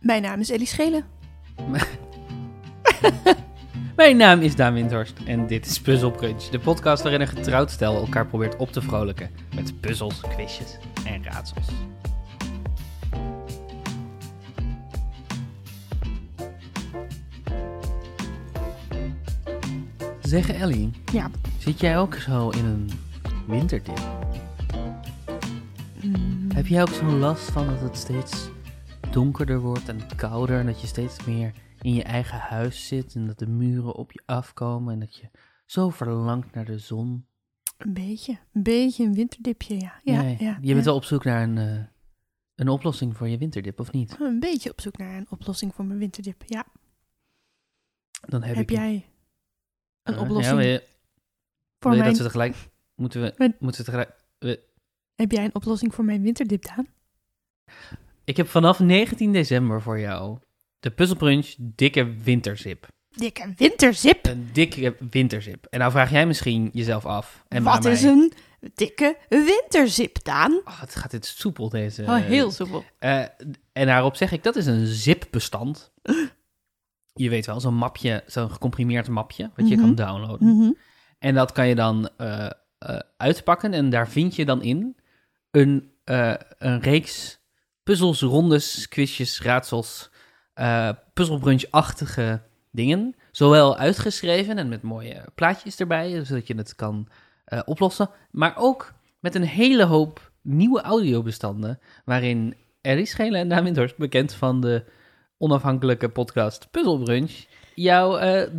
Mijn naam is Ellie Schelen. Mijn naam is Daan Windhorst en dit is Puzzle Crunch, de podcast waarin een getrouwd stel elkaar probeert op te vrolijken met puzzels, quizjes en raadsels. Zeg Ellie, Ja. zit jij ook zo in een winterdip? Mm, Heb jij ook zo'n last van dat het steeds donkerder wordt en kouder en dat je steeds meer in je eigen huis zit en dat de muren op je afkomen en dat je zo verlangt naar de zon? Een beetje. Een beetje een winterdipje, ja. Ja, Nee, ja, je ja. bent wel op zoek naar een, eh, een oplossing voor je winterdip, of niet? Een beetje op zoek naar een oplossing voor mijn winterdip. Ja. Dan heb, Heb, ik jij een Eh, oplossing Ja, voor mijn... dat we tegelijk... Moeten we, Met- moeten we tegelijk... Heb jij een oplossing voor mijn winterdip, Daan? Ik heb vanaf 19 december voor jou de puzzelbrunch dikke winterzip. Dikke winterzip? Een dikke winterzip. En nou vraag jij misschien jezelf af. En Wat is mij, een dikke winterzip, Daan? Oh, het gaat dit soepel deze. Oh, heel soepel. Eh, en daarop zeg ik, dat is een zip-bestand. Je weet wel, zo'n mapje, zo'n gecomprimeerd mapje, wat je Mhm. kan downloaden. Mhm. En dat kan je dan eh, eh, uitpakken en daar vind je dan in een, een reeks puzzels, rondes, quizjes, raadsels, eh puzzelbrunch-achtige dingen. Zowel uitgeschreven en met mooie plaatjes erbij, zodat je het kan eh, oplossen. Maar ook met een hele hoop nieuwe audiobestanden, waarin Ellie Schelen en Daan Windhorst, bekend van de onafhankelijke podcast Puzzelbrunch, jou eh,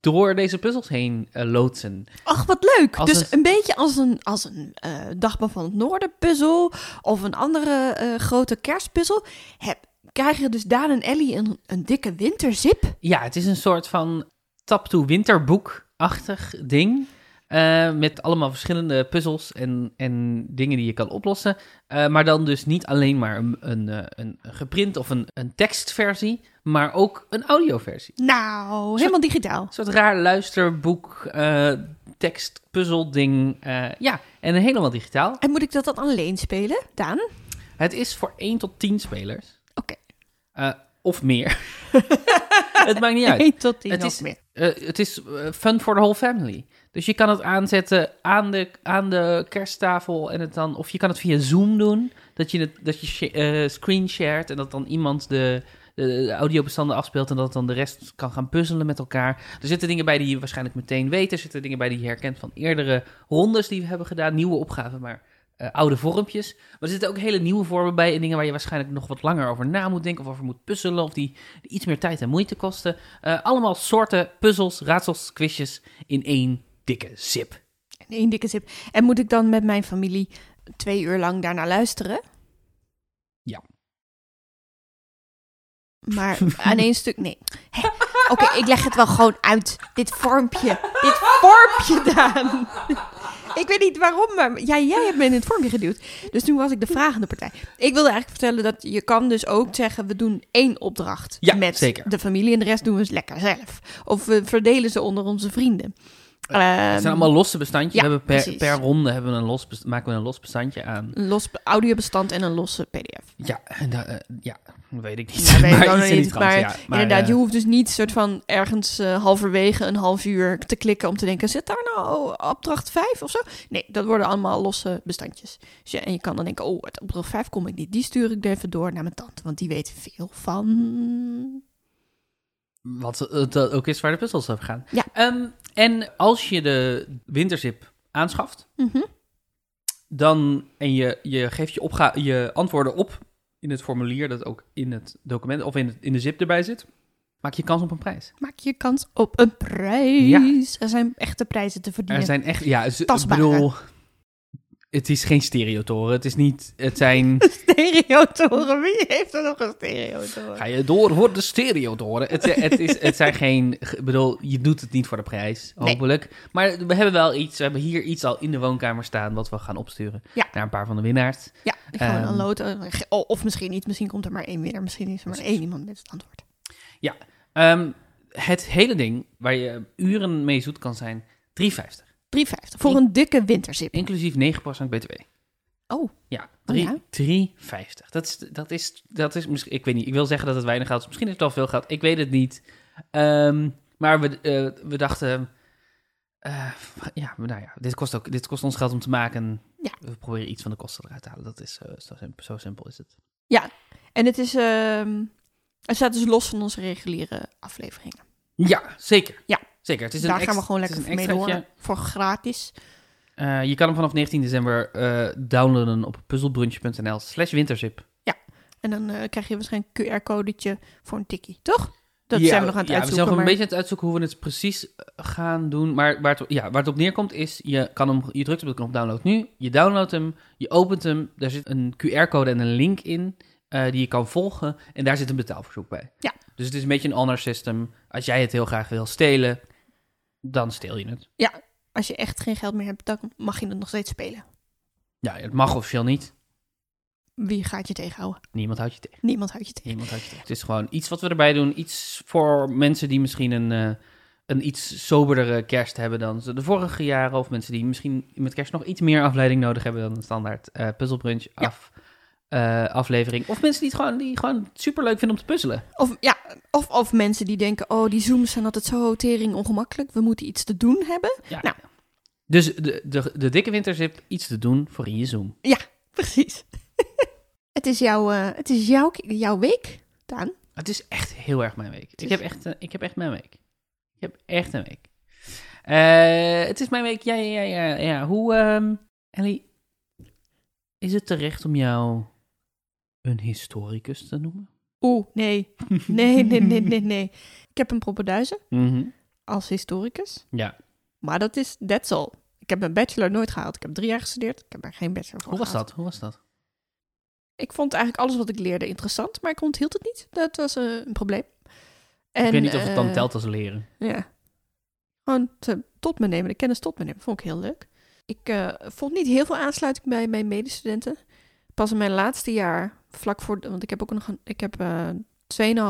door deze puzzels heen eh, loodsen. Ach, wat leuk. Als dus een beetje als een, als een eh Dagban van het Noorden puzzel of een andere grote kerstpuzzel. Heb, krijgen dus Daan en Ellie een, een dikke winterzip. Ja, het is een soort van tap-to winterboek-achtig ding. met allemaal verschillende puzzels en, en dingen die je kan oplossen. Maar dan dus niet alleen maar een, een, een geprint of een, een tekstversie, maar ook een audioversie. Nou, helemaal digitaal. Een soort raar luisterboek, eh tekst, puzzel ding. eh, ja, en helemaal digitaal. En moet ik dat dan alleen spelen, Daan? Het is voor 1 tot 10 spelers. Oké. Eh, of meer. het maakt niet uit. 1 tot 10 Het of is- meer. Het is fun for the whole family. Dus je kan het aanzetten aan de, aan de kersttafel en het dan, of je kan het via Zoom doen, dat je, het, dat je eh, screen shared en dat dan iemand de, de, de audiobestanden afspeelt en dat dan de rest kan gaan puzzelen met elkaar. Er zitten dingen bij die je waarschijnlijk meteen weet, er zitten dingen bij die je herkent van eerdere rondes die we hebben gedaan, nieuwe opgaven, maar eh, oude vormpjes. Maar er zitten ook hele nieuwe vormen bij en dingen waar je waarschijnlijk nog wat langer over na moet denken of over moet puzzelen of die, die iets meer tijd en moeite kosten. Eh, allemaal soorten puzzels, raadsels, quizjes in één dikke zip. En één dikke zip. En moet ik dan met mijn familie twee uur lang daarna luisteren? Ja. Maar aan één stuk, nee. Oké, ik leg het wel gewoon uit. Dit vormpje. Dit vormpje, Daan. Ik weet niet waarom, maar ja, jij hebt me in het vormpje geduwd. Dus toen was ik de vragende partij. Ik wilde eigenlijk vertellen dat je kan dus ook zeggen... we doen één opdracht Ja, met zeker. de familie... en de rest doen we lekker zelf. Of we verdelen ze onder onze vrienden. Het zijn Ehm, allemaal losse bestandjes. ja, we hebben per, per ronde hebben we een los, maken we een los bestandje aan. Een los audiobestand en een losse pdf. Ja, eh, ja dat weet ik niet. Ja, weet ik Maar die niet, maar ja. Maar, Inderdaad, eh, je hoeft dus niet soort van ergens halverwege een half uur te klikken om te denken, zit daar nou opdracht 5 of zo? Nee, dat worden allemaal losse bestandjes. Dus en je kan dan denken, oh, uit opdracht 5 kom ik niet. Die stuur ik even door naar mijn tante, want die weet veel van... Wat het ook is waar de puzzels over gaan. Ja. Ehm, en als je de winterzip aanschaft, Mhm. dan en je, je geeft je, opga je antwoorden op in het formulier dat ook in het document of in, het, in de zip erbij zit, maak je kans op een prijs. Maak je kans op een prijs. Er zijn echte prijzen te verdienen. Er zijn echt, ja, ik bedoel, het is geen stereotoren. Het is niet, het zijn, Stereotoren, wie heeft er nog een stereotoren? ga je door voor de stereotoren. Het, het, is, het zijn geen, ik bedoel, je doet het niet voor de prijs, Nee. hopelijk. Maar we hebben wel iets, we hebben hier iets al in de woonkamer staan wat we gaan opsturen Ja. naar een paar van de winnaars. Ja, we dan Ehm. loten. Oh, Of misschien niet, misschien komt er maar één winnaar. Misschien is er maar één iemand met het antwoord. Ehm, het hele ding waar je uren mee zoet kan zijn, 3,50. 3,50 voor een dikke winterzip. Inclusief 9% btw. Oh. Ja, Oh ja? 3,50. Dat is, dat, is, dat is misschien, ik weet niet, ik wil zeggen dat het weinig geld is. Misschien is het wel veel geld, ik weet het niet. Ehm, maar we, eh, we dachten, eh, ja, nou ja, dit kost, ook, dit kost ons geld om te maken. Ja. We proberen iets van de kosten eruit te halen. Dat is eh, zo, simpel, zo simpel is het. En het is, ehm het staat dus los van onze reguliere afleveringen. Ja, zeker. Ja. Zeker. Het is een Daar gaan we gewoon lekker mee door. Voor gratis. Eh, je kan hem vanaf 19 december eh, downloaden op puzzelbrunch.nl slash winterzip. En dan eh, krijg je waarschijnlijk een QR-codetje voor een tikkie, toch? Dat Ja, zijn we nog aan het ja, uitzoeken. we zijn nog een beetje aan het uitzoeken hoe we het precies gaan doen. Maar waar het, ja, waar het op neerkomt is, je, kan hem, je drukt op de knop download nu, je downloadt hem, je opent hem, daar zit een QR-code en een link in die je kan volgen. En daar zit een betaalverzoek bij. Ja. Dus het is een beetje een honor system. Als jij het heel graag wil stelen, dan steel je het. Als je echt geen geld meer hebt, dan mag je het nog steeds spelen. Ja, het mag officieel niet. Wie gaat je tegenhouden? Niemand houdt je tegen. Niemand houdt je tegen. Niemand houdt je tegen. Het is gewoon iets wat we erbij doen. Iets voor mensen die misschien een, eh, een iets soberdere kerst hebben dan de vorige jaren. Of mensen die misschien met kerst nog iets meer afleiding nodig hebben dan een standaard eh puzzelbrunch Ja. af, eh, aflevering. Of mensen die het gewoon, die gewoon super leuk vinden om te puzzelen. Of, ja, of, of mensen die denken, oh, die zooms zijn altijd zo tering ongemakkelijk. We moeten iets te doen hebben. Ja. Nou. Dus de, de, de dikke winterzip, iets te doen voor in je Zoom. Precies. het is, jouw, eh, het is jouw, jouw week, Daan. Het is echt heel erg mijn week. Ik heb echt, eh, ik heb echt mijn week. Ik heb echt een week. Het is mijn week. Ja, ja, ja, ja. ja. Hoe, Ellie, is het terecht om jou een historicus te noemen? Oeh, nee. Nee, nee, nee, nee, nee. Ik heb een propenduizen Mhm. als historicus. Ja. Maar dat is, that's all. Ik heb mijn bachelor nooit gehaald. Ik heb drie jaar gestudeerd. Ik heb er geen bachelor voor Hoe was gehaald. dat? Hoe was dat? Ik vond eigenlijk alles wat ik leerde interessant, maar ik onthield het niet. Dat was eh, een probleem. En, ik weet niet of het dan eh, telt als leren. Ja. Gewoon tot me nemen, de kennis tot me nemen. Vond ik heel leuk. Ik eh, vond niet heel veel aansluiting bij mijn medestudenten. Pas in mijn laatste jaar, vlak voor... Want ik heb ook nog een... Ik heb eh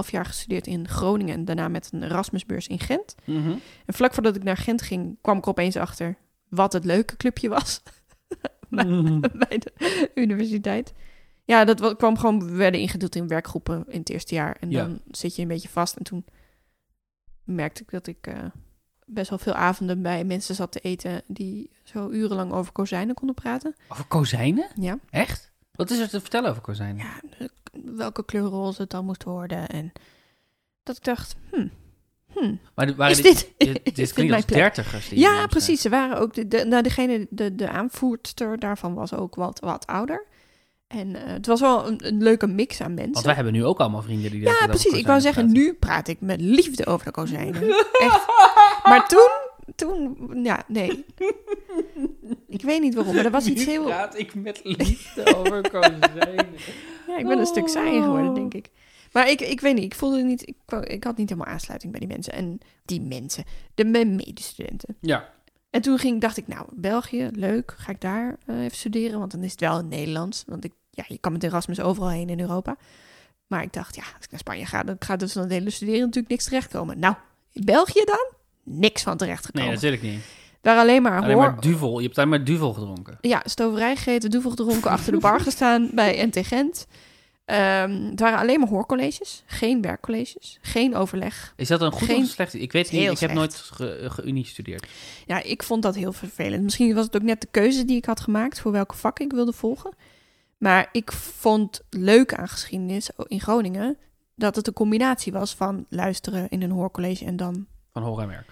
2,5 jaar gestudeerd in Groningen... en daarna met een Erasmusbeurs in Gent. Mhm. En vlak voordat ik naar Gent ging, kwam ik opeens achter... wat het leuke clubje was Mhm. bij de universiteit. Ja, dat wa- kwam gewoon... We werden ingedeeld in werkgroepen in het eerste jaar. En Ja. dan zit je een beetje vast. En toen merkte ik dat ik... eh, best wel veel avonden bij mensen zat te eten die zo urenlang over kozijnen konden praten. Over kozijnen? Ja, Echt? Wat is er te vertellen over kozijnen? ja welke kleur roze het dan moest worden. En dat ik dacht, hm, hm, Maar waren is dit, dit, dit, is klinkt als dertigers. die Ja, precies. Ze waren ook, de, de, nou, degene, de, de aanvoerster daarvan was ook wat, wat ouder. En eh, het was wel een, een leuke mix aan mensen. Want wij hebben nu ook allemaal vrienden die ja, precies. Ik wou zeggen, praten. nu praat ik met liefde over de kozijnen. Echt. Maar toen, toen, ja, nee. Ik weet niet waarom, maar er was iets heel... praat ik met liefde over kozijnen. Ja, ik ben een stuk saaier geworden, denk ik. Maar ik, ik weet niet, ik voelde niet... Ik, ik had niet helemaal aansluiting bij die mensen. En die mensen, de medestudenten. Ja. En toen ging, dacht ik, nou, België, leuk. Ga ik daar eh, even studeren? Want dan is het wel in Nederlands. Want ik, ja, je kan met Erasmus overal heen in Europa. Maar ik dacht, ja, als ik naar Spanje ga, dan gaat dus van het hele studeren natuurlijk niks terechtkomen. Nou, in België dan? Niks van Nee, terechtgekomen. natuurlijk niet. Daar alleen maar Alleen hoor... maar duvel. Je hebt alleen maar duvel gedronken. Ja, stoverij gegeten, duvel gedronken, achter de bar gestaan bij NT Gent. Ehm, het waren alleen maar hoorcolleges, geen werkcolleges, geen overleg. Is dat een goed Geen- of slecht? Ik weet het niet. Ik heb slecht. nooit ge, geunie gestudeerd. Ja, ik vond dat heel vervelend. Misschien was het ook net de keuze die ik had gemaakt voor welke vak ik wilde volgen. Maar ik vond leuk aan geschiedenis in Groningen dat het een combinatie was van luisteren in een hoorcollege en dan Van hoor en werk.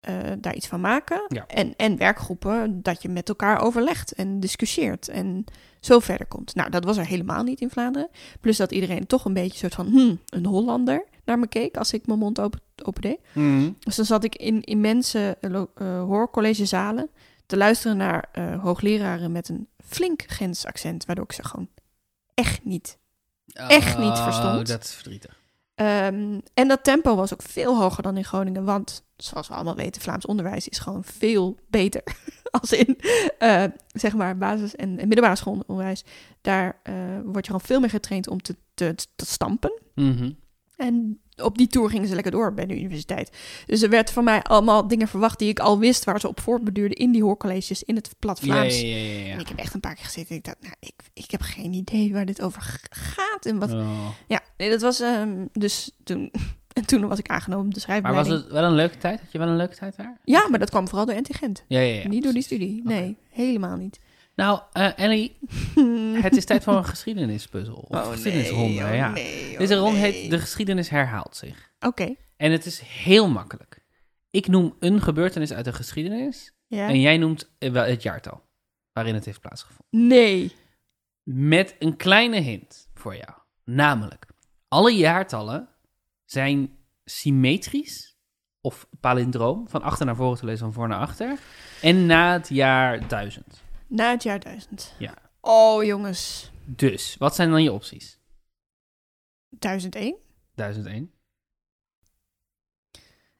Eh, daar iets van maken. Ja. En, en werkgroepen, dat je met elkaar overlegt en discussieert en zo verder komt. Nou, dat was er helemaal niet in Vlaanderen. Plus dat iedereen toch een beetje soort van, hmm, een Hollander naar me keek als ik mijn mond open, open deed. Dus dan zat ik in immense uh, hoorcollegezalen te luisteren naar uh, hoogleraren met een flink Gens accent, waardoor ik ze gewoon echt niet echt niet verstond. Oh, dat is verdrietig. Um, en dat tempo was ook veel hoger dan in Groningen, want zoals we allemaal weten, Vlaams onderwijs is gewoon veel beter. Als in, uh, zeg maar, basis- en, en middelbare schoolonderwijs. Daar uh, word je gewoon veel meer getraind om te, te, te stampen. Mm -hmm. En op die tour gingen ze lekker door bij de universiteit. Dus er werd van mij allemaal dingen verwacht die ik al wist... waar ze op voortbeduurden in die hoorcolleges in het plat Vlaams. ja, ja, ja. En ik heb echt een paar keer gezeten en ik dacht... nou, ik, ik heb geen idee waar dit over gaat. En wat... Oh. Ja, nee, dat was ehm, dus toen... En toen was ik aangenomen op de Maar was schrijfopleiding. het wel een leuke tijd? Had je wel een leuke tijd daar? Ja, maar dat kwam vooral door Antigent. Ja, ja, ja. niet door die studie. Nee, helemaal niet. Nou, eh, Ellie, het is tijd voor een geschiedenispuzzel. Of Oh, geschiedenisronde, nee, oh, ja. nee, Deze ronde nee. heet De geschiedenis herhaalt zich. Oké, En het is heel makkelijk. Ik noem een gebeurtenis uit de geschiedenis ja. en jij noemt eh, wel het jaartal waarin het heeft plaatsgevonden. Nee. Met een kleine hint voor jou. Namelijk, alle jaartallen zijn symmetrisch of palindroom, van achter naar voren te lezen, van voor naar achter. En na het jaar 1000. Na het jaar 1000. Ja. Oh, jongens. Dus, wat zijn dan je opties? 1001? 1001.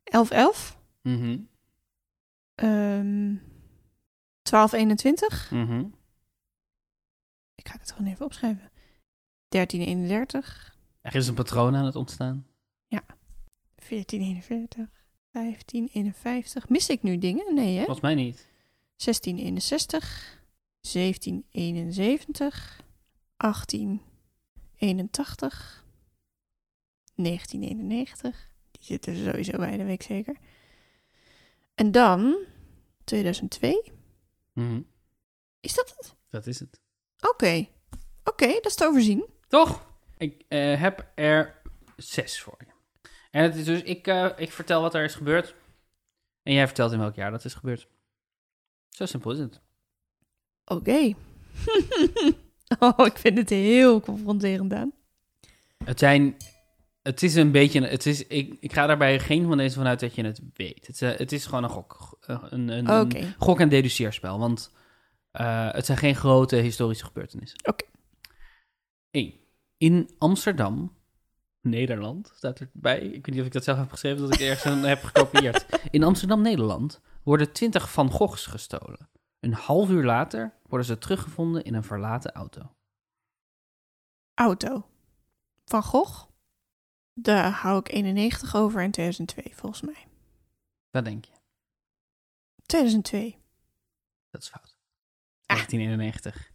1111? Mhm. Ehm 1221? Mhm. Ik ga het gewoon even opschrijven. 1331? Er is een patroon aan het ontstaan. 1441? 1551? Mis ik nu dingen? Nee, hè? Volgens mij niet. 1661? 1771? 1881? 1991? Die zitten er sowieso bij, dat weet ik zeker. En dan 2002? Mhm. Is dat het? Dat is het. Oké. Oké, dat is te overzien. Toch? Ik eh, heb er zes voor je. En het is dus, ik, eh, ik vertel wat er is gebeurd. En jij vertelt in welk jaar dat is gebeurd. Zo simpel is het. Oké. oh, ik vind het heel confronterend aan. Het zijn, het is een beetje, het is, ik, ik ga daarbij geen van deze vanuit dat je het weet. Het, is, eh, het is gewoon een gok. Eh, Een, een, gok- en deduceerspel. Want eh, het zijn geen grote historische gebeurtenissen. Oké. 1. In Amsterdam, Nederland, staat erbij. Ik weet niet of ik dat zelf heb geschreven, dat ik ergens een heb gekopieerd. In Amsterdam, Nederland, worden 20 Van Goghs gestolen. Een half uur later worden ze teruggevonden in een verlaten auto. Auto. Van Gogh. Daar hou ik 91 over in 2002, volgens mij. Wat denk je? 2002. Dat is fout. 1991.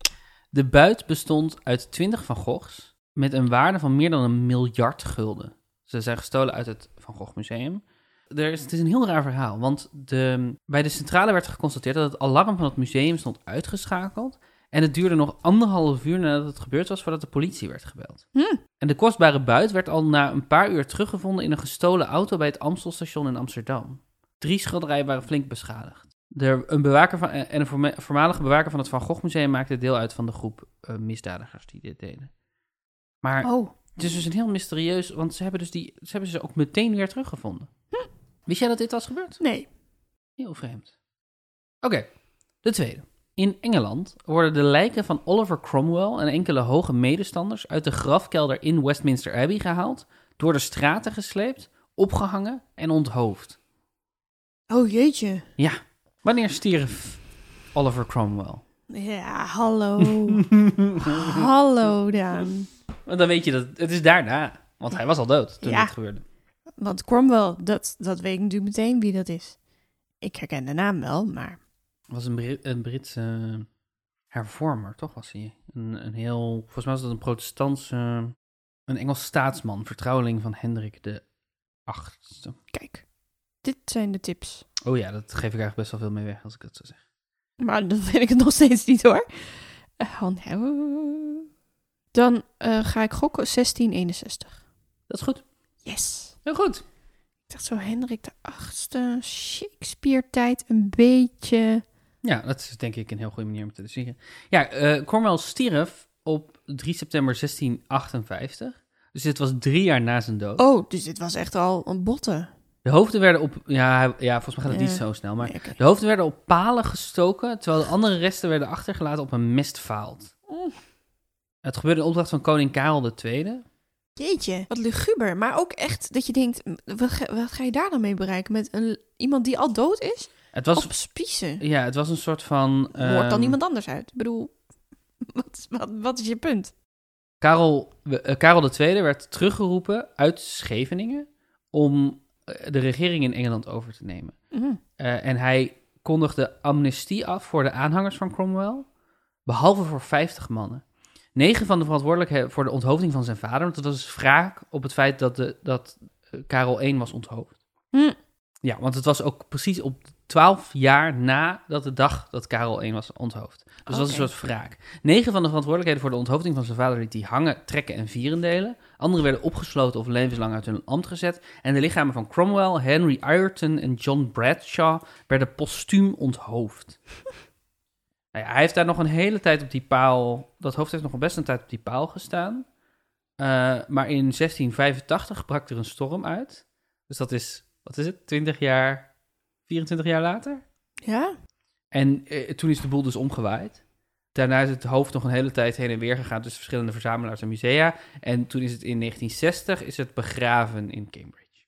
De buit bestond uit 20 Van Goghs met een waarde van meer dan een miljard gulden. Ze zijn gestolen uit het Van Gogh Museum. Er is, het is een heel raar verhaal, want de, bij de centrale werd geconstateerd dat het alarm van het museum stond uitgeschakeld. En het duurde nog anderhalf uur nadat het gebeurd was voordat de politie werd gebeld. Hm. En de kostbare buit werd al na een paar uur teruggevonden in een gestolen auto bij het Amstelstation in Amsterdam. Drie schilderijen waren flink beschadigd. Een bewaker van, en een voorma- voormalige bewaker van het Van Gogh Museum maakte deel uit van de groep eh, misdadigers die dit deden. Maar Oh. het is dus een heel mysterieus, want ze hebben, dus die, ze hebben ze ook meteen weer teruggevonden. Wist jij dat dit was gebeurd? Nee. Heel vreemd. Oké, de tweede. In Engeland worden de lijken van Oliver Cromwell en enkele hoge medestanders uit de grafkelder in Westminster Abbey gehaald, door de straten gesleept, opgehangen en onthoofd. Oh jeetje. Wanneer stierf Oliver Cromwell? Ja, hallo. hallo Daan. Want dan weet je dat het is daarna, want hij was al dood toen Ja. dit gebeurde. Want Cromwell, dat, dat weet ik natuurlijk meteen wie dat is. Ik herken de naam wel, maar... Was een, Brit, een Britse hervormer, toch was hij? Een, een heel, volgens mij was dat een protestantse, een Engels staatsman, vertrouweling van Hendrik de Achtste. Kijk, dit zijn de tips. Oh ja, dat geef ik eigenlijk best wel veel mee weg als ik dat zo zeg. Maar dan vind ik het nog steeds niet hoor. Eh. Dan eh, ga ik gokken 1661. Dat is goed. Yes. Heel goed. Ik dacht zo Hendrik de Achtste, Shakespeare-tijd een beetje. Ja, dat is denk ik een heel goede manier om te zeggen. Ja, Cromwell stierf op 3 september 1658. Dus dit was drie jaar na zijn dood. Oh, dus dit was echt al een botte. De hoofden werden op... Ja, ja volgens mij gaat het Ja. niet zo snel, maar... Nee. De hoofden werden op palen gestoken, terwijl de andere resten werden achtergelaten op een mestvaalt. Oeh. Het gebeurde in opdracht van koning Karel II. Jeetje, wat luguber. Maar ook echt dat je denkt, wat ga, wat ga je daar dan mee bereiken? Met een, iemand die al dood is? Het was, Op spiezen. ja, het was een soort van... Hoort dan ehm, iemand anders uit? Ik bedoel, wat, wat, wat is je punt? Karel, eh, Karel II werd teruggeroepen uit Scheveningen om eh, de regering in Engeland over te nemen. Mm. Eh, en hij kondigde amnestie af voor de aanhangers van Cromwell, behalve voor 50 mannen. Negen van de verantwoordelijkheden voor de onthoofding van zijn vader, want dat was dus wraak op het feit dat, de, dat Karel I was onthoofd. Hm. Ja, want het was ook precies op 12 jaar na dat de dag dat Karel I was onthoofd. Dus dat was een soort wraak. Negen van de verantwoordelijkheden voor de onthoofding van zijn vader liet hij hangen, trekken en vierendelen. Anderen werden opgesloten of levenslang uit hun ambt gezet. En de lichamen van Cromwell, Henry Ireton en John Bradshaw werden postuum onthoofd. nou ja, hij heeft daar nog een hele tijd op die paal... Dat hoofd heeft nog best een tijd op die paal gestaan. Eh, maar in 1685 brak er een storm uit. Dus dat is, wat is het, 20 jaar, 24 jaar later? Ja? En eh, toen is de boel dus omgewaaid. Daarna is het hoofd nog een hele tijd heen en weer gegaan tussen verschillende verzamelaars en musea. En toen is het in 1960 is het begraven in Cambridge.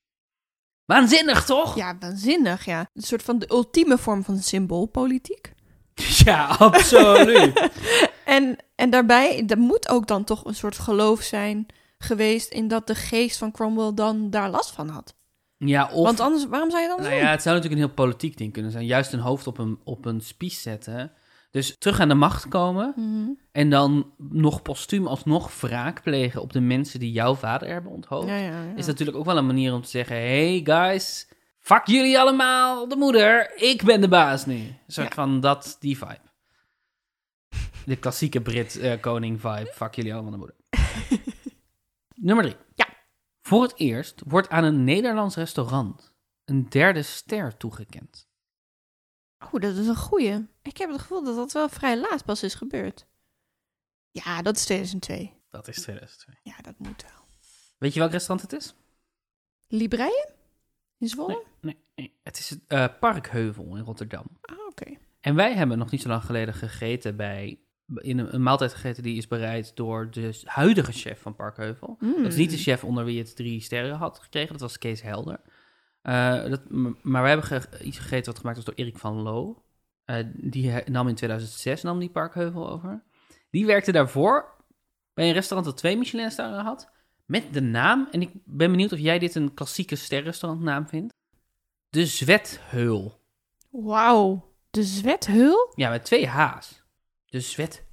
Waanzinnig, toch? Ja, waanzinnig, ja. Een soort van de ultieme vorm van symboolpolitiek. Ja, absoluut. En, en daarbij, er moet ook dan toch een soort geloof zijn geweest in dat de geest van Cromwell dan daar last van had. Ja, of... Want anders, waarom zou je dan Nou ja, het zou natuurlijk een heel politiek ding kunnen zijn. Juist een hoofd op een, op een spies zetten. Dus terug aan de macht komen. Mhm. En dan nog postuum alsnog wraak plegen op de mensen die jouw vader hebben onthoofd. Ja, ja, ja. Is natuurlijk ook wel een manier om te zeggen: hey guys, fuck jullie allemaal, de moeder. Ik ben de baas nu. Een soort van dat, die vibe. De klassieke Brit eh, koning vibe. Fuck jullie allemaal de moeder. Nummer drie. Voor het eerst wordt aan een Nederlands restaurant een derde ster toegekend. Oeh, dat is een goeie. Ik heb het gevoel dat dat wel vrij laat pas is gebeurd. Ja, dat is 2002. Dat is 2002. Ja, dat moet wel. Weet je welk restaurant het is? Libreien? In Zwolle? Nee, nee. het is het eh, Parkheuvel in Rotterdam. Ah, oké. En wij hebben nog niet zo lang geleden gegeten bij. In een, een maaltijd gegeten die is bereid door de huidige chef van Parkheuvel. Mm. Dat is niet de chef onder wie het drie sterren had gekregen, dat was Kees Helder. Eh, dat, maar we hebben ge- iets gegeten wat gemaakt was door Erik van Loo. Eh, die nam in 2006 nam die Parkheuvel over. Die werkte daarvoor bij een restaurant dat twee Michelin-sterren had. Met de naam, en ik ben benieuwd of jij dit een klassieke sterrenrestaurantnaam vindt. De Zwetheul. Wauw. De zwethul? Ja, met twee H's. De Zwet.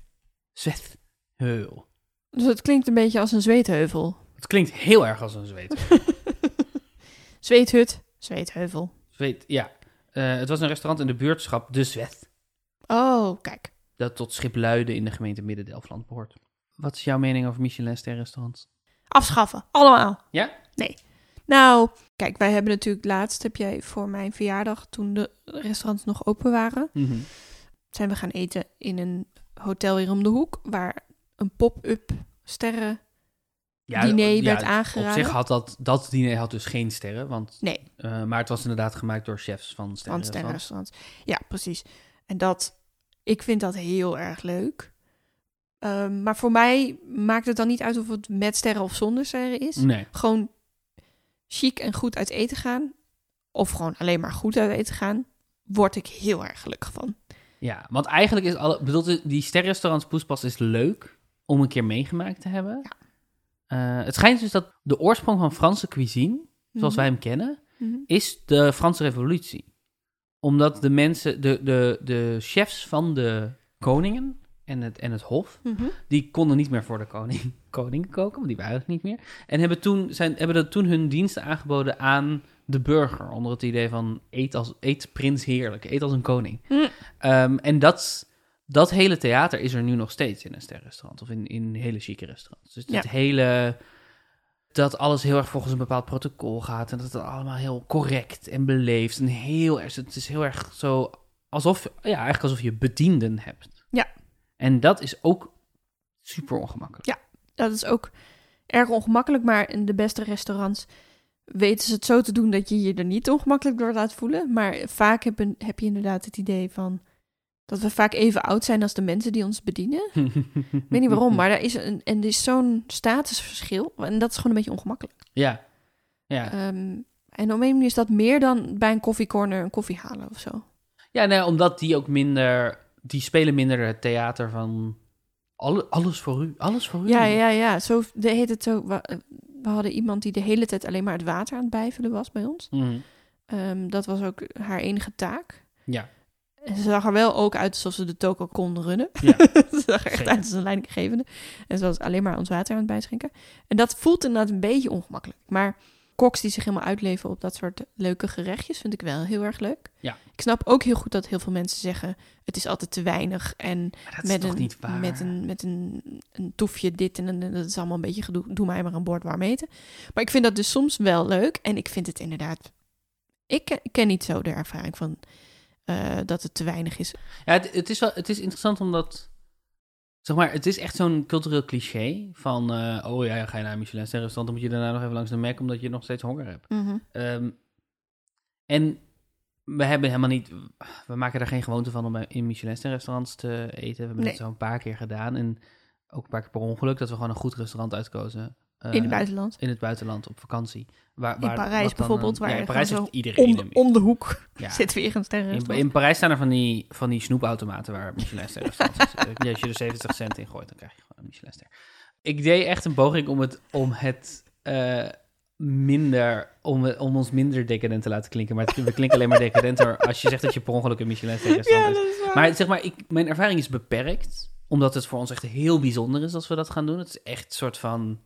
Zwetheul. Dus het klinkt een beetje als een zweetheuvel. Het klinkt heel erg als een zweet. Zweethut, zweetheuvel. Zweet, ja. Eh, het was een restaurant in de buurtschap De Zwet. Oh, kijk. Dat tot Schipluiden in de gemeente Midden-Delfland behoort. Wat is jouw mening over Michelin-sterrenrestaurants? Afschaffen. Allemaal. Ja? Nee. Nou, kijk, wij hebben natuurlijk laatst, heb jij voor mijn verjaardag, toen de restaurants nog open waren, Mhm. zijn we gaan eten in een hotel hier om de hoek, waar een pop-up sterren Ja, diner werd Op aangeraden. zich had dat, dat diner had dus geen sterren, want, Nee. eh, maar het was inderdaad gemaakt door chefs van van sterrenrestaurants. sterrenrestaurants. Ja, precies. En dat, ik vind dat heel erg leuk. Ehm, maar voor mij maakt het dan niet uit of het met sterren of zonder sterren is. Nee. Gewoon chic en goed uit eten gaan, of gewoon alleen maar goed uit eten gaan, word ik heel erg gelukkig van. Ja, want eigenlijk is alle, bedoelt die sterrenrestaurants Poespas is leuk om een keer meegemaakt te hebben. Eh, het schijnt dus dat de oorsprong van Franse cuisine, zoals wij hem kennen, Mhm. is de Franse Revolutie. Omdat de mensen, de, de, de chefs van de koningen en het, en het hof, Mhm. die konden niet meer voor de koning, koning koken, want die waren er niet meer. En hebben toen, zijn, hebben dat toen hun diensten aangeboden aan de burger, onder het idee van eet, als, eet prins heerlijk, eet als een koning. Hm. Ehm, en dat, dat hele theater is er nu nog steeds in een sterrenrestaurant of in, in hele chique restaurants. Dus het Ja. hele, dat alles heel erg volgens een bepaald protocol gaat en dat het allemaal heel correct en beleefd en heel erg, het is heel erg zo alsof, ja, eigenlijk alsof je bedienden hebt. Ja. En dat is ook super ongemakkelijk. Dat is ook erg ongemakkelijk, maar in de beste restaurants weten ze het zo te doen dat je je er niet ongemakkelijk door laat voelen. Maar vaak heb, een- heb je inderdaad het idee van dat we vaak even oud zijn als de mensen die ons bedienen. Ik weet niet waarom, maar er is, een, en er is zo'n statusverschil. En dat is gewoon een beetje ongemakkelijk. Ja. Ja. Ehm, en op een manier is dat meer dan bij een koffiecorner een koffie halen of zo. Ja, nee, omdat die ook minder... Die spelen minder het theater van Alle, alles voor u, alles voor u. Ja, ja, ja. Zo de, heet het zo. We, hadden iemand die de hele tijd alleen maar het water aan het bijvullen was bij ons. Mhm. Ehm, dat was ook haar enige taak. Ja. En ze zag er wel ook uit alsof ze de toko kon runnen. Ja, ze zag er echt zeker. uit als een leidinggevende. En ze was alleen maar ons water aan het bijschenken. En dat voelt inderdaad een beetje ongemakkelijk. Maar koks die zich helemaal uitleven op dat soort leuke gerechtjes vind ik wel heel erg leuk. Ja. Ik snap ook heel goed dat heel veel mensen zeggen... het is altijd te weinig en met, een, niet waar? met, een, met een, een toefje dit en dat is allemaal een beetje gedoe. Doe mij maar een bord warm eten. Maar ik vind dat dus soms wel leuk. En ik vind het inderdaad... Ik ken, ik ken niet zo de ervaring van eh, dat het te weinig is. Ja, het, het is wel, het is interessant omdat, zeg maar, het is echt zo'n cultureel cliché van, eh, oh ja, ga je naar een Michelin restaurant, dan moet je daarna nog even langs de Mac omdat je nog steeds honger hebt. Mhm. Ehm, en we hebben helemaal niet, we maken er geen gewoonte van om in Michelin restaurants te eten. We hebben Nee. het zo een paar keer gedaan en ook een paar keer per ongeluk dat we gewoon een goed restaurant uitkozen. Eh, In het buitenland. in het buitenland op vakantie. Waar, In waar, Parijs wat dan bijvoorbeeld, een- waar ja, in Parijs heeft iedereen Om, om de hoek ja. zit weer een sterren. In, in Parijs staan er van die, van die snoepautomaten waar Michelin restaurants is. Ja, Als je er 70 cent in gooit, dan krijg je gewoon een Michelin ster. Ik deed echt een poging om het, om het eh, minder, om, om ons minder decadent te laten klinken. Maar het, we klinken alleen maar decadenter als je zegt dat je per ongeluk een Michelin ster restaurant is. Maar zeg maar, ik, mijn ervaring is beperkt. Omdat het voor ons echt heel bijzonder is als we dat gaan doen. Het is echt een soort van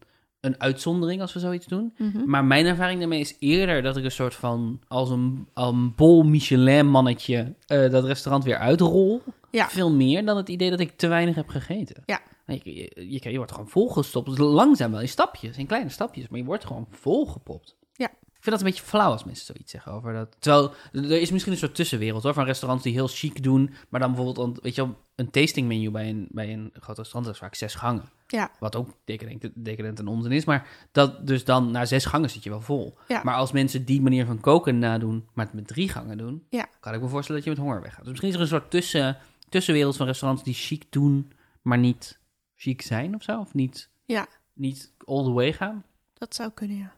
een uitzondering als we zoiets doen. Mhm. Maar mijn ervaring daarmee is eerder dat ik een soort van als een, een bol Michelin-mannetje eh, dat restaurant weer uitrol. Ja. Veel meer dan het idee dat ik te weinig heb gegeten. Ja. Je, je, je, je wordt gewoon volgestopt. Langzaam wel in stapjes, in kleine stapjes, maar je wordt gewoon volgepopt. Ja. Ik vind dat een beetje flauw als mensen zoiets zeggen over dat. Terwijl er is misschien een soort tussenwereld hoor, van restaurants die heel chic doen, maar dan bijvoorbeeld een, weet je wel, een tasting menu bij een, bij een groot restaurant dat is vaak zes gangen. Ja. Wat ook decadent, decadent en onzin is. Maar dat dus dan na zes gangen zit je wel vol. Ja. Maar als mensen die manier van koken nadoen, maar het met drie gangen doen, Ja. kan ik me voorstellen dat je met honger weggaat. Dus misschien is er een soort tussen, tussenwereld van restaurants die chic doen, maar niet chic zijn of zo. Of niet, Ja. niet all the way gaan. Dat zou kunnen, ja.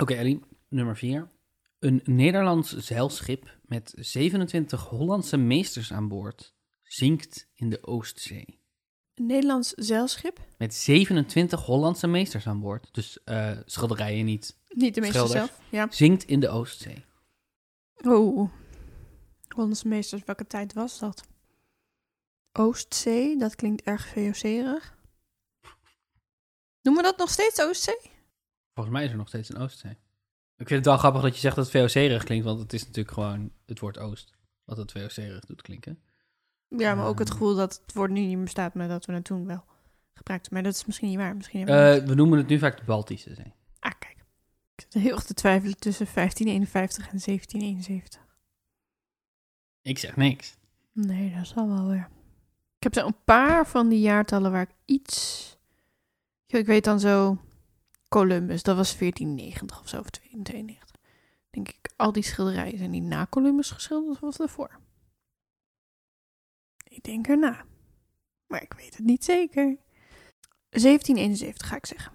Oké, Ellie, nummer vier. Een Nederlands zeilschip met 27 Hollandse meesters aan boord zinkt in de Oostzee. Nederlands zeilschip. Met 27 Hollandse meesters aan boord. Dus eh, schilderijen niet. Niet de meester Schilders. zelf. Ja. Zinkt in de Oostzee. Oh. Hollandse meesters, welke tijd was dat? Oostzee, dat klinkt erg VOC-erig. Noemen we dat nog steeds Oostzee? Volgens mij is er nog steeds een Oostzee. Ik vind het wel grappig dat je zegt dat het VOC-erig klinkt, want het is natuurlijk gewoon het woord Oost. Wat het VOC-erig doet klinken. Ja, maar ook het Ehm. gevoel dat het woord nu niet meer bestaat, maar dat we het toen wel gebruikten. Maar dat is misschien niet waar. Misschien we Eh, we noemen het nu vaak de Baltische Zee. Ah, kijk. Ik zit heel erg te twijfelen tussen 1551 en 1771. Ik zeg niks. Nee, dat zal wel weer. Ik heb zo een paar van die jaartallen waar ik iets... Ik weet dan zo... Columbus, dat was 1490 of zo, of 92. Denk ik, al die schilderijen zijn die na Columbus geschilderd of ervoor? Ik denk erna. Maar ik weet het niet zeker. 1771 ga ik zeggen.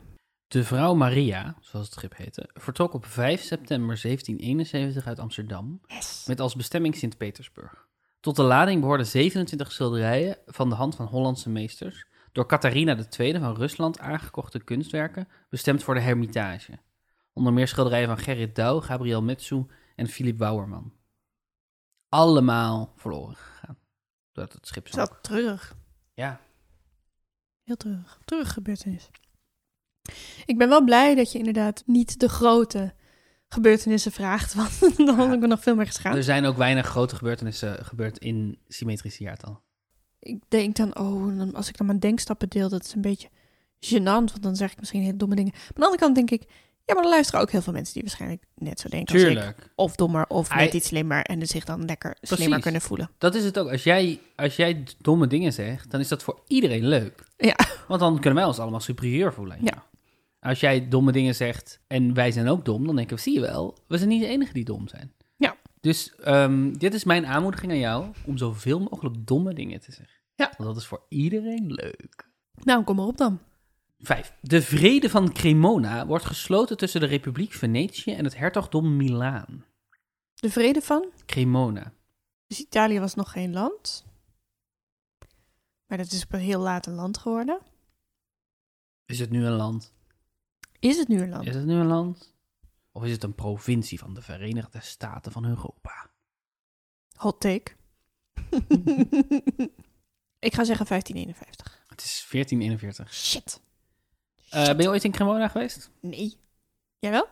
De vrouw Maria, zoals het schip heette, vertrok op 5 september 1771 uit Amsterdam Yes. met als bestemming Sint-Petersburg. Tot de lading behoorden 27 schilderijen van de hand van Hollandse meesters, door Catharina II van Rusland aangekochte kunstwerken, bestemd voor de Hermitage. Onder meer schilderijen van Gerrit Douw, Gabriel Metsu en Philip Wouwerman. Allemaal verloren gegaan. Doordat het schip zonk. dat treurig? Ja, Heel treurig. Treurig gebeurtenis. Ik ben wel blij dat je inderdaad niet de grote gebeurtenissen vraagt, want dan had ik me nog veel meer geschaamd. er zijn ook weinig grote gebeurtenissen gebeurd in symmetrische jaartal. Ik denk dan, oh, als ik dan mijn denkstappen deel, dat is een beetje gênant, want dan zeg ik misschien hele domme dingen. Maar aan de andere kant denk ik, ja, maar er luisteren ook heel veel mensen die waarschijnlijk net zo denken als ik. Tuurlijk. Of dommer, of net iets slimmer en zich dan lekker Precies. slimmer kunnen voelen. Dat is het ook. Als jij, als jij domme dingen zegt, dan is dat voor iedereen leuk. Ja. Want dan kunnen wij ons allemaal superieur voelen. Ja. Als jij domme dingen zegt en wij zijn ook dom, dan denken we, zie je wel, we zijn niet de enige die dom zijn. Ja. Dus ehm, dit is mijn aanmoediging aan jou om zoveel mogelijk domme dingen te zeggen. Ja. Want dat is voor iedereen leuk. Nou, kom maar op dan. Vijf. De vrede van Cremona wordt gesloten tussen de Republiek Venetië en het hertogdom Milaan. De vrede van? Cremona. Dus Italië was nog geen land. Maar dat is op een heel laat een land geworden. Is het nu een land? Is het nu een land? Is het nu een land? Of is het een provincie van de Verenigde Staten van Europa? Hot take. ik ga zeggen 1551. Het is 1441. Shit. Eh, ben je ooit in Cremona geweest? Nee. Jij wel?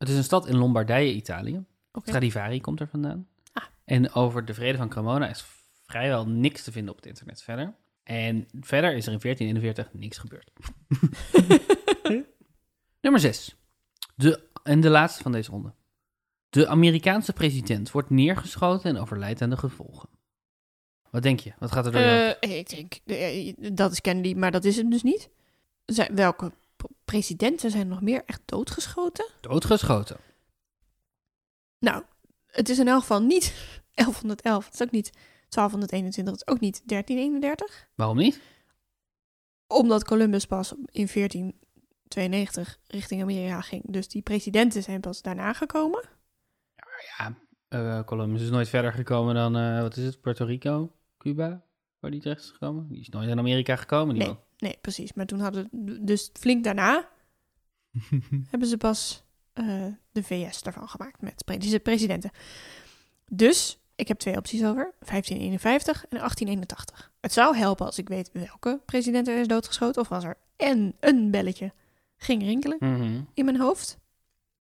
Het is een stad in Lombardije, Italië. Oké. Stradivari komt er vandaan. Ah. En over de vrede van Cremona is vrijwel niks te vinden op het internet verder. En verder is er in 1441 niks gebeurd. Nummer 6. De, en de laatste van deze ronde. De Amerikaanse president wordt neergeschoten en overlijdt aan de gevolgen. Wat denk je? Wat gaat er door? Eh, ik denk, eh, dat is Kennedy, maar dat is het dus niet. Zijn, welke presidenten zijn nog meer echt doodgeschoten? Doodgeschoten. Nou, het is in elk geval niet 1111. Het is ook niet 1221. Het is ook niet 1331. Waarom niet? Omdat Columbus pas in 1492 richting Amerika ging. Dus die presidenten zijn pas daarna gekomen. Ja, eh, Columbus is nooit verder gekomen dan, eh, wat is het, Puerto Rico, Cuba, waar die terecht is gekomen. Die is nooit in Amerika gekomen, die Nee. man. Nee, precies. Maar toen hadden dus flink daarna hebben ze pas eh, de VS daarvan gemaakt met presidenten. Dus ik heb twee opties over: 1551 en 1881. Het zou helpen als ik weet welke president er is doodgeschoten of als er en een belletje ging rinkelen Mhm. in mijn hoofd.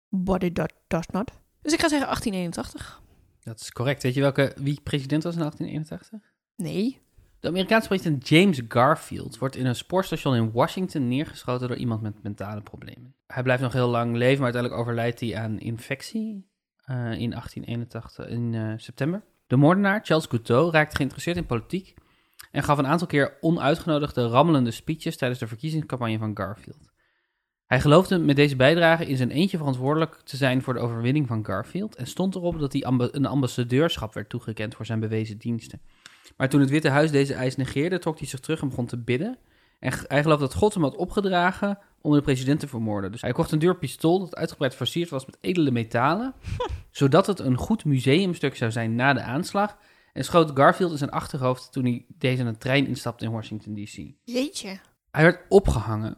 But it do- does not. Dus ik ga zeggen 1881. Dat is correct. Weet je welke, wie president was in 1881? Nee. De Amerikaanse president James Garfield wordt in een spoorstation in Washington neergeschoten door iemand met mentale problemen. Hij blijft nog heel lang leven, maar uiteindelijk overlijdt hij aan infectie eh, in 1881, in eh, september. De moordenaar, Charles Couteau, raakte geïnteresseerd in politiek en gaf een aantal keer onuitgenodigde rammelende speeches tijdens de verkiezingscampagne van Garfield. Hij geloofde met deze bijdrage in zijn eentje verantwoordelijk te zijn voor de overwinning van Garfield en stond erop dat hij een ambassadeurschap werd toegekend voor zijn bewezen diensten. Maar toen het Witte Huis deze eis negeerde, trok hij zich terug en begon te bidden. En hij geloofde dat God hem had opgedragen om de president te vermoorden. Dus hij kocht een duur pistool dat uitgebreid versierd was met edele metalen, zodat het een goed museumstuk zou zijn na de aanslag. En schoot Garfield in zijn achterhoofd toen hij deze een trein instapte in Washington D.C. Jeetje. Hij werd opgehangen,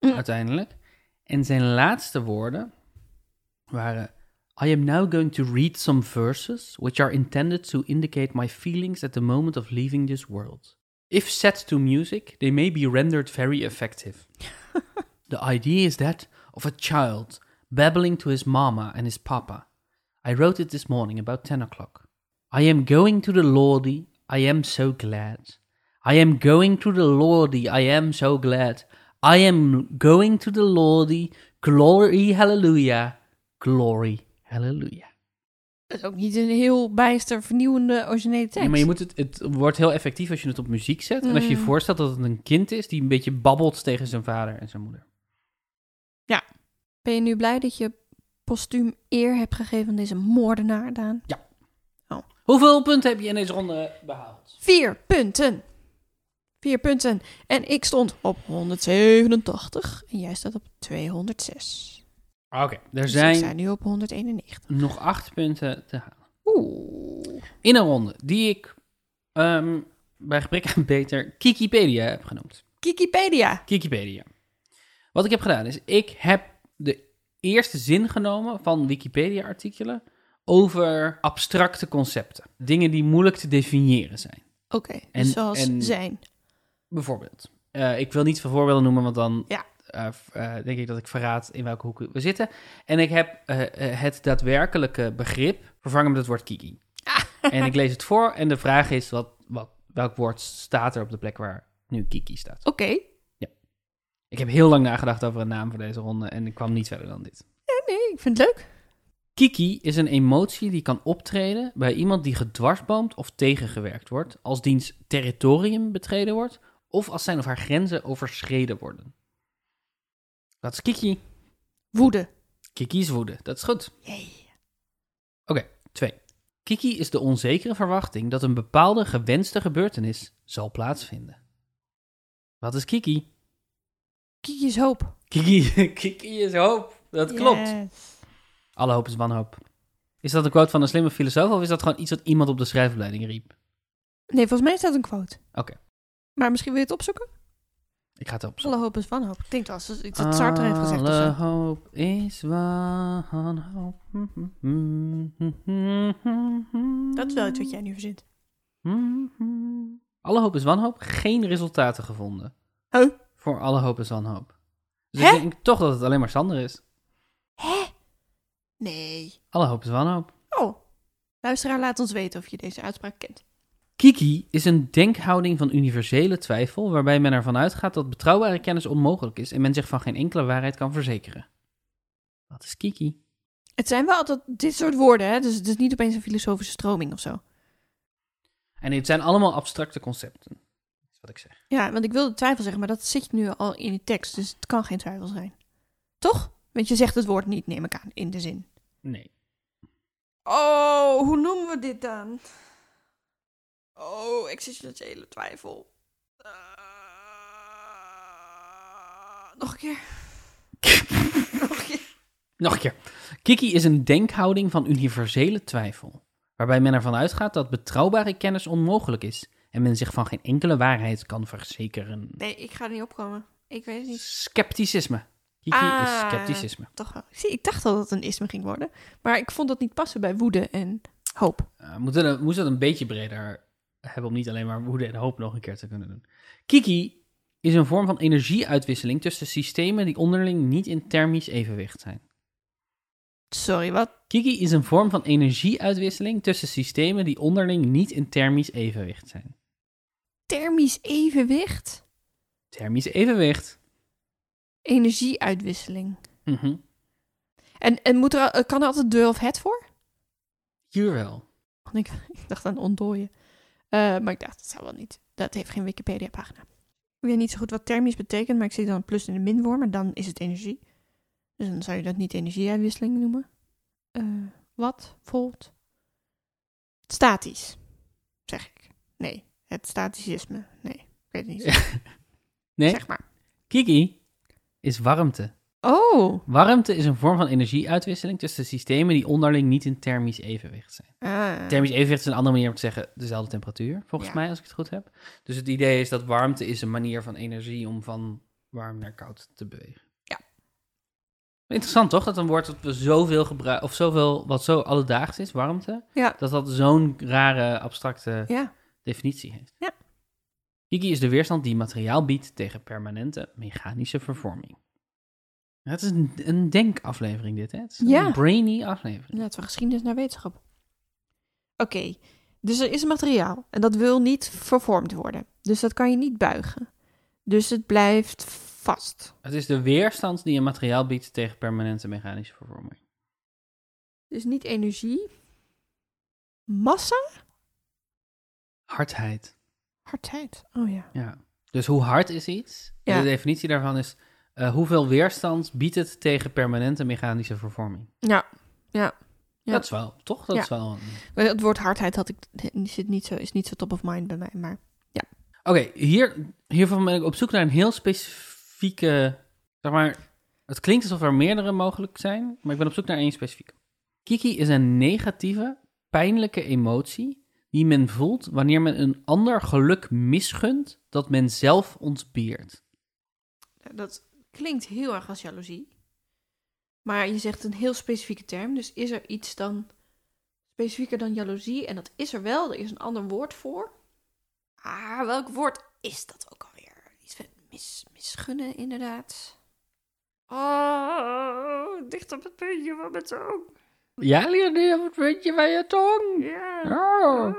Mm. uiteindelijk. En zijn laatste woorden waren... I am now going to read some verses which are intended to indicate my feelings at the moment of leaving this world. If set to music, they may be rendered very effective. the idea is that of a child babbling to his mama and his papa. I wrote it this morning about 10 o'clock. I am going to the Lordy, I am so glad. I am going to the Lordy, I am so glad. I am going to the Lordy, glory, hallelujah, glory, hallelujah. Dat is ook niet een heel bijster vernieuwende originele tekst. Ja, maar je moet het, het wordt heel effectief als je het op muziek zet. En als je je Mm. voorstelt dat het een kind is die een beetje babbelt tegen zijn vader en zijn moeder. Ben je nu blij dat je postuum eer hebt gegeven aan deze moordenaar, Daan? Hoeveel punten heb je in deze ronde behaald? Vier punten. Vier punten. En ik stond op 187 en jij staat op 206. Oké, er Dus ik zijn sta nu op 191. nog acht punten te halen. Oeh. In een ronde die ik ehm, bij gebrek aan beter Kikipedia heb genoemd. Wikipedia. Wikipedia. Wat ik heb gedaan is, ik heb de eerste zin genomen van Wikipedia-artikelen over abstracte concepten. Dingen die moeilijk te definiëren zijn. Oké, dus En- zoals en- zijn. Bijvoorbeeld. eh, ik wil niet veel voorbeelden noemen, want dan Ja. eh, eh, denk ik dat ik verraad in welke hoek we zitten. En ik heb het daadwerkelijke begrip vervangen met het woord kiki. En ik lees het voor en de vraag is, wat, wat, welk woord staat er op de plek waar nu kiki staat? Oké. Ik heb heel lang nagedacht over een naam voor deze ronde en ik kwam niet verder dan dit. Ja, nee, ik vind het leuk. Kiki is een emotie die kan optreden bij iemand die gedwarsboomd of tegengewerkt wordt, als diens territorium betreden wordt, of als zijn of haar grenzen overschreden worden. Dat is Kiki. Woede. Kiki is woede, dat is goed. Oké, twee. Kiki is de onzekere verwachting dat een bepaalde gewenste gebeurtenis zal plaatsvinden. Wat is Kiki? Kiki is hoop. Kiki, Kiki is hoop. Dat klopt. Alle hoop is wanhoop. Is dat een quote van een slimme filosoof of is dat gewoon iets wat iemand op de schrijfopleiding riep? Nee, volgens mij is dat een quote. Oké. Maar misschien wil je het opzoeken? Ik ga het opzoeken. Alle hoop is wanhoop. Ik denk wel, als iets dat Sartre heeft gezegd of Alle zo. hoop is wanhoop. Dat is wel iets wat jij nu verzint. Alle hoop is wanhoop. Geen resultaten gevonden. Huh? Voor alle hoop is wanhoop. Dus Hè? ik denk toch dat het alleen maar Sander is. Hè? Nee. Alle hoop is wanhoop. Oh. Luisteraar, laat ons weten of je deze uitspraak kent. Kiki is een denkhouding van universele twijfel, waarbij men ervan uitgaat dat betrouwbare kennis onmogelijk is en men zich van geen enkele waarheid kan verzekeren. Wat is Kiki? Het zijn wel altijd dit soort woorden, hè? Dus het is niet opeens een filosofische stroming of zo. En het zijn allemaal abstracte concepten. Is wat ik zeg. Ja, want ik wilde twijfel zeggen, maar dat zit nu al in die tekst, dus het kan geen twijfel zijn. Toch? Want je zegt het woord niet, neem ik aan, in de zin. Nee. Oh, hoe noemen we dit dan? Oh, existentiële twijfel. Eh, nog een keer. nog een keer. Nog een keer. Kiki is een denkhouding van universele twijfel, waarbij men ervan uitgaat dat betrouwbare kennis onmogelijk is en men zich van geen enkele waarheid kan verzekeren. Nee, ik ga er niet opkomen. Ik weet het niet. Scepticisme. Kiki is Ah. scepticisme. Toch wel. Zie, ik dacht al dat het een isme ging worden. Maar ik vond dat niet passen bij woede en hoop. Uh, het- moeten het een beetje breder hebben om niet alleen maar woede en hoop nog een keer te kunnen doen. Kiki is een vorm van energieuitwisseling tussen systemen die onderling niet in thermisch evenwicht zijn. Sorry, wat? Kiki is een vorm van energieuitwisseling tussen systemen die onderling niet in thermisch evenwicht zijn. Thermisch evenwicht? Thermisch evenwicht. Energieuitwisseling. Mhm. En, en moet er, kan er altijd de of het voor? Hier wel. Want ik, ik dacht aan ontdooien. Eh, maar ik dacht, dat zou wel niet. Dat heeft geen Wikipedia-pagina. Ik weet niet zo goed wat thermisch betekent, maar ik zie dan een plus in de min voor, maar dan is het energie. Dus dan zou je dat niet energieuitwisseling noemen. Eh wat? Volt? Statisch, zeg ik. Nee, het staticisme. Nee, ik weet het niet. Nee, Zeg maar. Kiki is warmte. Oh, Warmte is een vorm van energieuitwisseling tussen systemen die onderling niet in thermisch evenwicht zijn. ah. Thermisch evenwicht is een andere manier om te zeggen dezelfde temperatuur, volgens Ja. mij, als ik het goed heb. Dus het idee is dat warmte is een manier van energie om van warm naar koud te bewegen. Ja. Interessant toch, dat een woord dat we zoveel gebruiken, of zoveel, wat zo alledaags is, warmte, Ja. dat dat zo'n rare, abstracte Ja, definitie heeft. Ja. Kiki is de weerstand die materiaal biedt tegen permanente mechanische vervorming. Het is een, een denkaflevering dit, hè? Het is een Ja. brainy aflevering. Laten we geschiedenis naar wetenschap. Oké, dus er is een materiaal en dat wil niet vervormd worden. Dus dat kan je niet buigen. Dus het blijft vast. Het is de weerstand die een materiaal biedt tegen permanente mechanische vervorming. Dus niet energie. Massa? Hardheid. Hardheid. Oh ja. Ja. Dus hoe hard is iets? Ja. De definitie daarvan is eh, hoeveel weerstand biedt het tegen permanente mechanische vervorming. Ja, ja. Ja. Dat is wel, toch? Dat Ja. is wel. een- Maar Het woord hardheid had ik, zit niet zo, is niet zo top of mind bij mij. Maar Oké, hier, hiervan ben ik op zoek naar een heel specifieke. Zeg maar, het klinkt alsof er meerdere mogelijk zijn, maar ik ben op zoek naar één specifieke. Kiki is een negatieve, pijnlijke emotie die men voelt wanneer men een ander geluk misgunt dat men zelf ontbeert. dat klinkt heel erg als jaloezie. Maar je zegt een heel specifieke term. Dus is er iets dan specifieker dan jaloezie? En dat is er wel. Er is een ander woord voor. Ah, welk woord is dat ook alweer? Iets met mis, misgunnen, inderdaad. Oh, dicht op het puntje van mijn tong. Ja, nu op het puntje van je tong. Ja. Oh. Ah.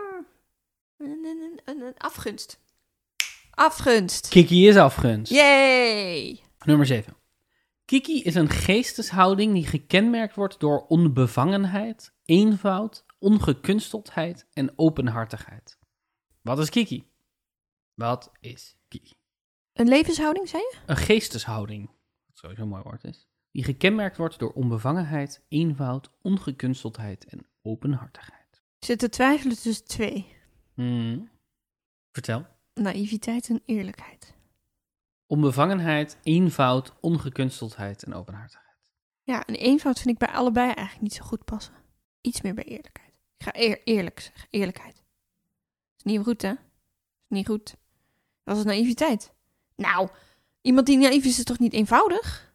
Een, een, een, een afgunst. Afgunst. Kiki is afgunst. Yay! Nummer 7. Kiki is een geesteshouding die gekenmerkt wordt door onbevangenheid, eenvoud, ongekunsteldheid en openhartigheid. Wat is Kiki? Wat is Kiki? Een levenshouding, zei je? Een geesteshouding, wat sowieso een mooi woord is, die gekenmerkt wordt door onbevangenheid, eenvoud, ongekunsteldheid en openhartigheid. Ik zit te twijfelen tussen twee. Hmm. Vertel. Naïviteit en eerlijkheid. Onbevangenheid, eenvoud, ongekunsteldheid en openhartigheid. Ja, en eenvoud vind ik bij allebei eigenlijk niet zo goed passen. Iets meer bij eerlijkheid. Ik ga eer- eerlijk zeggen. Eerlijkheid. Is niet goed, hè? Is niet goed. Dat is naïviteit. Nou, iemand die naïef is, is toch niet eenvoudig?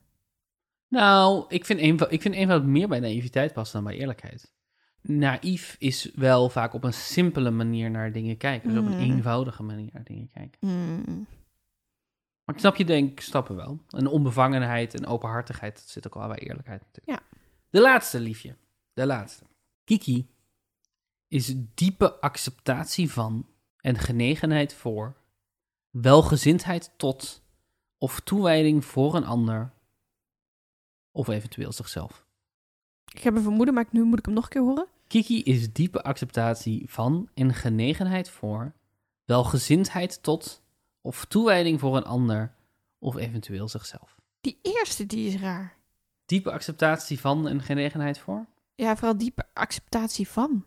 Nou, ik vind, eenvo ik vind eenvoud meer bij naïviteit passen dan bij eerlijkheid. Naïef is wel vaak op een simpele manier naar dingen kijken. Dus op een Mm. eenvoudige manier naar dingen kijken. Hmm. Maar ik snap je denk stappen wel. Een onbevangenheid en openhartigheid, dat zit ook wel bij eerlijkheid natuurlijk. Ja. De laatste, liefje. De laatste. Kiki is diepe acceptatie van en genegenheid voor, welgezindheid tot of toewijding voor een ander of eventueel zichzelf. Ik heb een vermoeden, maar nu moet ik hem nog een keer horen. Kiki is diepe acceptatie van en genegenheid voor, welgezindheid tot of toewijding voor een ander of eventueel zichzelf. Die eerste, die is raar. Diepe acceptatie van en genegenheid voor? Ja, vooral diepe acceptatie van.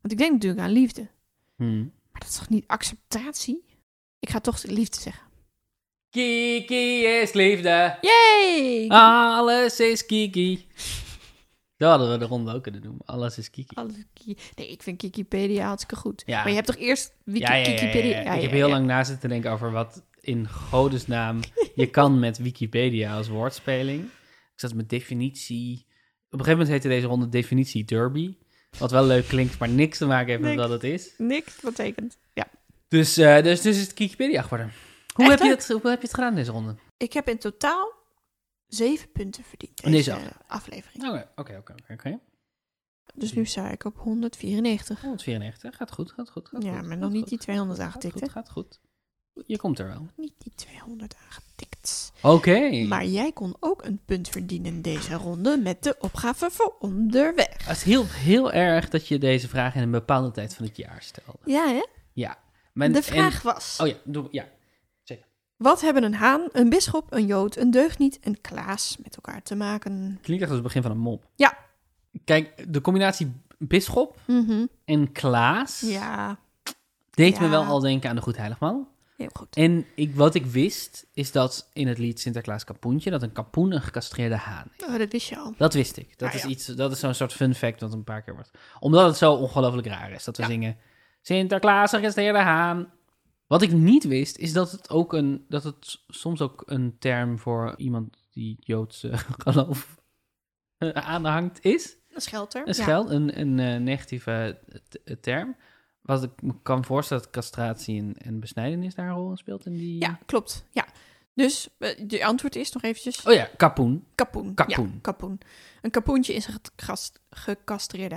Want ik denk natuurlijk aan liefde. Hmm. Maar dat is toch niet acceptatie? Ik ga toch liefde zeggen. Kiki is liefde, Yay! alles is Kiki. Zo hadden we de ronde ook kunnen doen. Alles is Kiki. Alles is Kiki. Nee, ik vind Wikipedia hartstikke goed. Ja. Maar je hebt toch eerst Wiki Ja, ja. Wikipedia? Ik heb heel lang na zitten denken over wat in godesnaam je kan met Wikipedia als woordspeling. Ik zat met definitie. Op een gegeven moment heette deze ronde definitie derby. Wat wel leuk klinkt, maar niks te maken heeft met wat het is. Niks betekent. Ja. Dus, eh, dus, dus is het Wikipedia geworden. Hoe Echt heb, je het, hoe heb je het gedaan deze ronde? Ik heb in totaal zeven punten verdiend. In deze aflevering. Oké, oké, oké. oké. Dus nu sta ik op 194. 194, gaat goed, gaat goed. Gaat Ja, goed, maar gaat nog niet goed. die 200 Gaat aangetikt, hè? gaat goed. Je komt er wel. Niet die 200 aangetikt. Oké. Maar jij kon ook een punt verdienen in deze ronde met de opgave voor onderweg. Het hielp heel erg dat je deze vraag in een bepaalde tijd van het jaar stelde. Ja, hè? Ja. Maar, De en- vraag was... oh ja, doe, ja. Wat hebben een haan, een bisschop, een jood, een deugniet en Klaas met elkaar te maken? Klinkt echt als het begin van een mop. Ja. Kijk, de combinatie bisschop Mhm. en Klaas Ja, deed me wel al denken aan de Goed Heiligman. heel goed. En ik, wat ik wist, is dat in het lied Sinterklaas Kapoentje, dat een kapoen een gecastreerde haan is. Oh, dat wist je al. Dat wist ik. Dat Ah, is ja. iets, dat is zo'n soort fun fact dat een paar keer wordt. Omdat het zo ongelooflijk raar is dat we zingen Sinterklaas een gecastreerde haan. Wat ik niet wist, is dat het ook een, dat het soms ook een term voor iemand die Joodse geloof eh, aanhangt is. Een schelter. Een scheld, een, een eh, negatieve eh, term. Wat ik me kan voorstellen dat castratie en, en besnijdenis daar een rol in speelt. In die... Ja, klopt. Ja. Dus de antwoord is nog eventjes Oh ja, kapoen. kapoen. kapoen. Ja, kapoen. Een kapoentje is een gecast- gecastreerde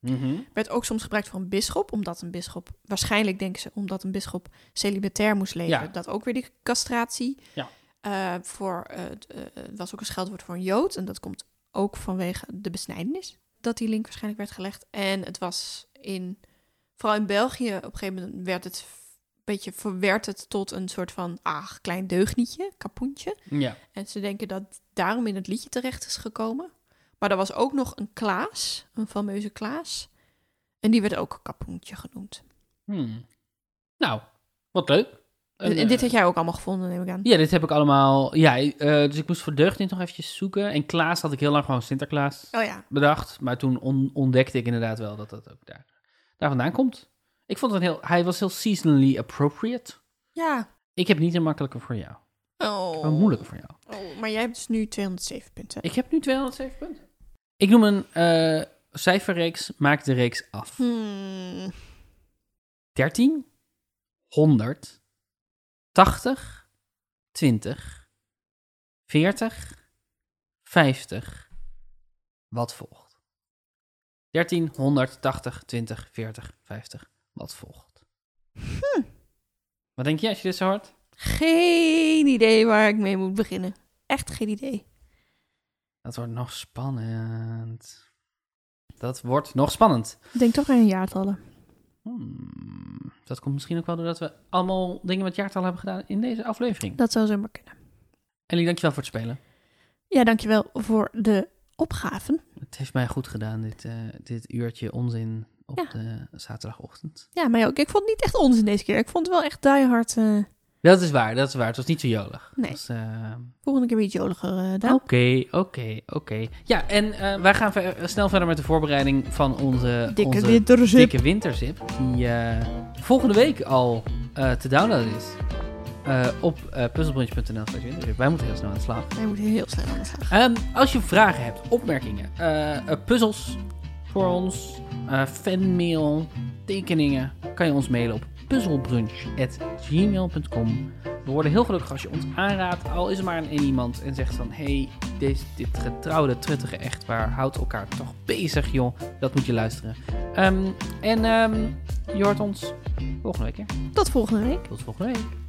Mhm. Werd ook soms gebruikt voor een bisschop, omdat een bisschop, waarschijnlijk denken ze, omdat een bisschop celibatair moest leven. Ja. Dat ook weer die castratie. Ja. Eh, voor, eh, het, eh, het was ook een scheldwoord voor een jood. En dat komt ook vanwege de besnijdenis. Dat die link waarschijnlijk werd gelegd. En het was in, vooral in België, op een gegeven moment werd het een beetje verwerd het tot een soort van, ah, klein deugnietje, kapoentje. Ja. En ze denken dat daarom in het liedje terecht is gekomen. Maar er was ook nog een Klaas, een fameuze Klaas. En die werd ook kapoentje genoemd. Hmm. Nou, wat leuk. En, en dit had jij ook allemaal gevonden, neem ik aan. Ja, dit heb ik allemaal. Ja, eh, dus ik moest voor deugniet nog eventjes zoeken. En Klaas had ik heel lang gewoon Sinterklaas Oh ja, bedacht. Maar toen on- ontdekte ik inderdaad wel dat dat ook daar, daar vandaan komt. Ik vond het een heel. Hij was heel seasonally appropriate. ja. Ik heb niet een makkelijke voor jou. Oh. Een moeilijke voor jou. Oh, maar jij hebt dus nu 207 punten. Ik heb nu 207 punten. Ik noem een eh, cijferreeks. Maak de reeks af. Hmm. 13, 100, 80, 20, 40, 50. Wat volgt? 13, 100, 80, 20, 40, 50. Wat volgt? Wat denk je als je dit zo hoort? Geen idee waar ik mee moet beginnen. Echt geen idee. Dat wordt nog spannend. Dat wordt nog spannend. Ik denk toch aan jaartallen. Hmm, dat komt misschien ook wel doordat we allemaal dingen met jaartal hebben gedaan in deze aflevering. Dat zou zomaar kunnen. Ellie, dankjewel voor het spelen. Ja, dankjewel voor de opgaven. Het heeft mij goed gedaan, dit, eh, dit uurtje onzin op Ja. de zaterdagochtend. Ja, maar ook. Ik vond het niet echt onzin deze keer. Ik vond het wel echt die hard. Eh, Dat is waar, dat is waar. Het was niet zo jolig. Nee. Was, eh, volgende keer weer iets joliger Daan. Oké, oké, oké. Ja, en eh, wij gaan ver- snel verder met de voorbereiding van onze Dikke onze winterzip. dikke winterzip. Die eh, volgende week al eh, te downloaden is. eh, op uh, puzzelbrunch.nl. Wij moeten heel snel aan de slag. Wij moeten heel snel aan de slag. Ehm, als je vragen hebt, opmerkingen, eh, eh, puzzels voor ons, eh, fanmail, tekeningen, kan je ons mailen op puzzelbrunch.gmail.com. We worden heel gelukkig als je ons aanraadt, al is er maar een één iemand en zegt van... hey, dit, dit getrouwde, truttige echtpaar houdt elkaar toch bezig, joh. Dat moet je luisteren. Ehm, en ehm, je hoort ons volgende week weer. Tot volgende week. Tot volgende week.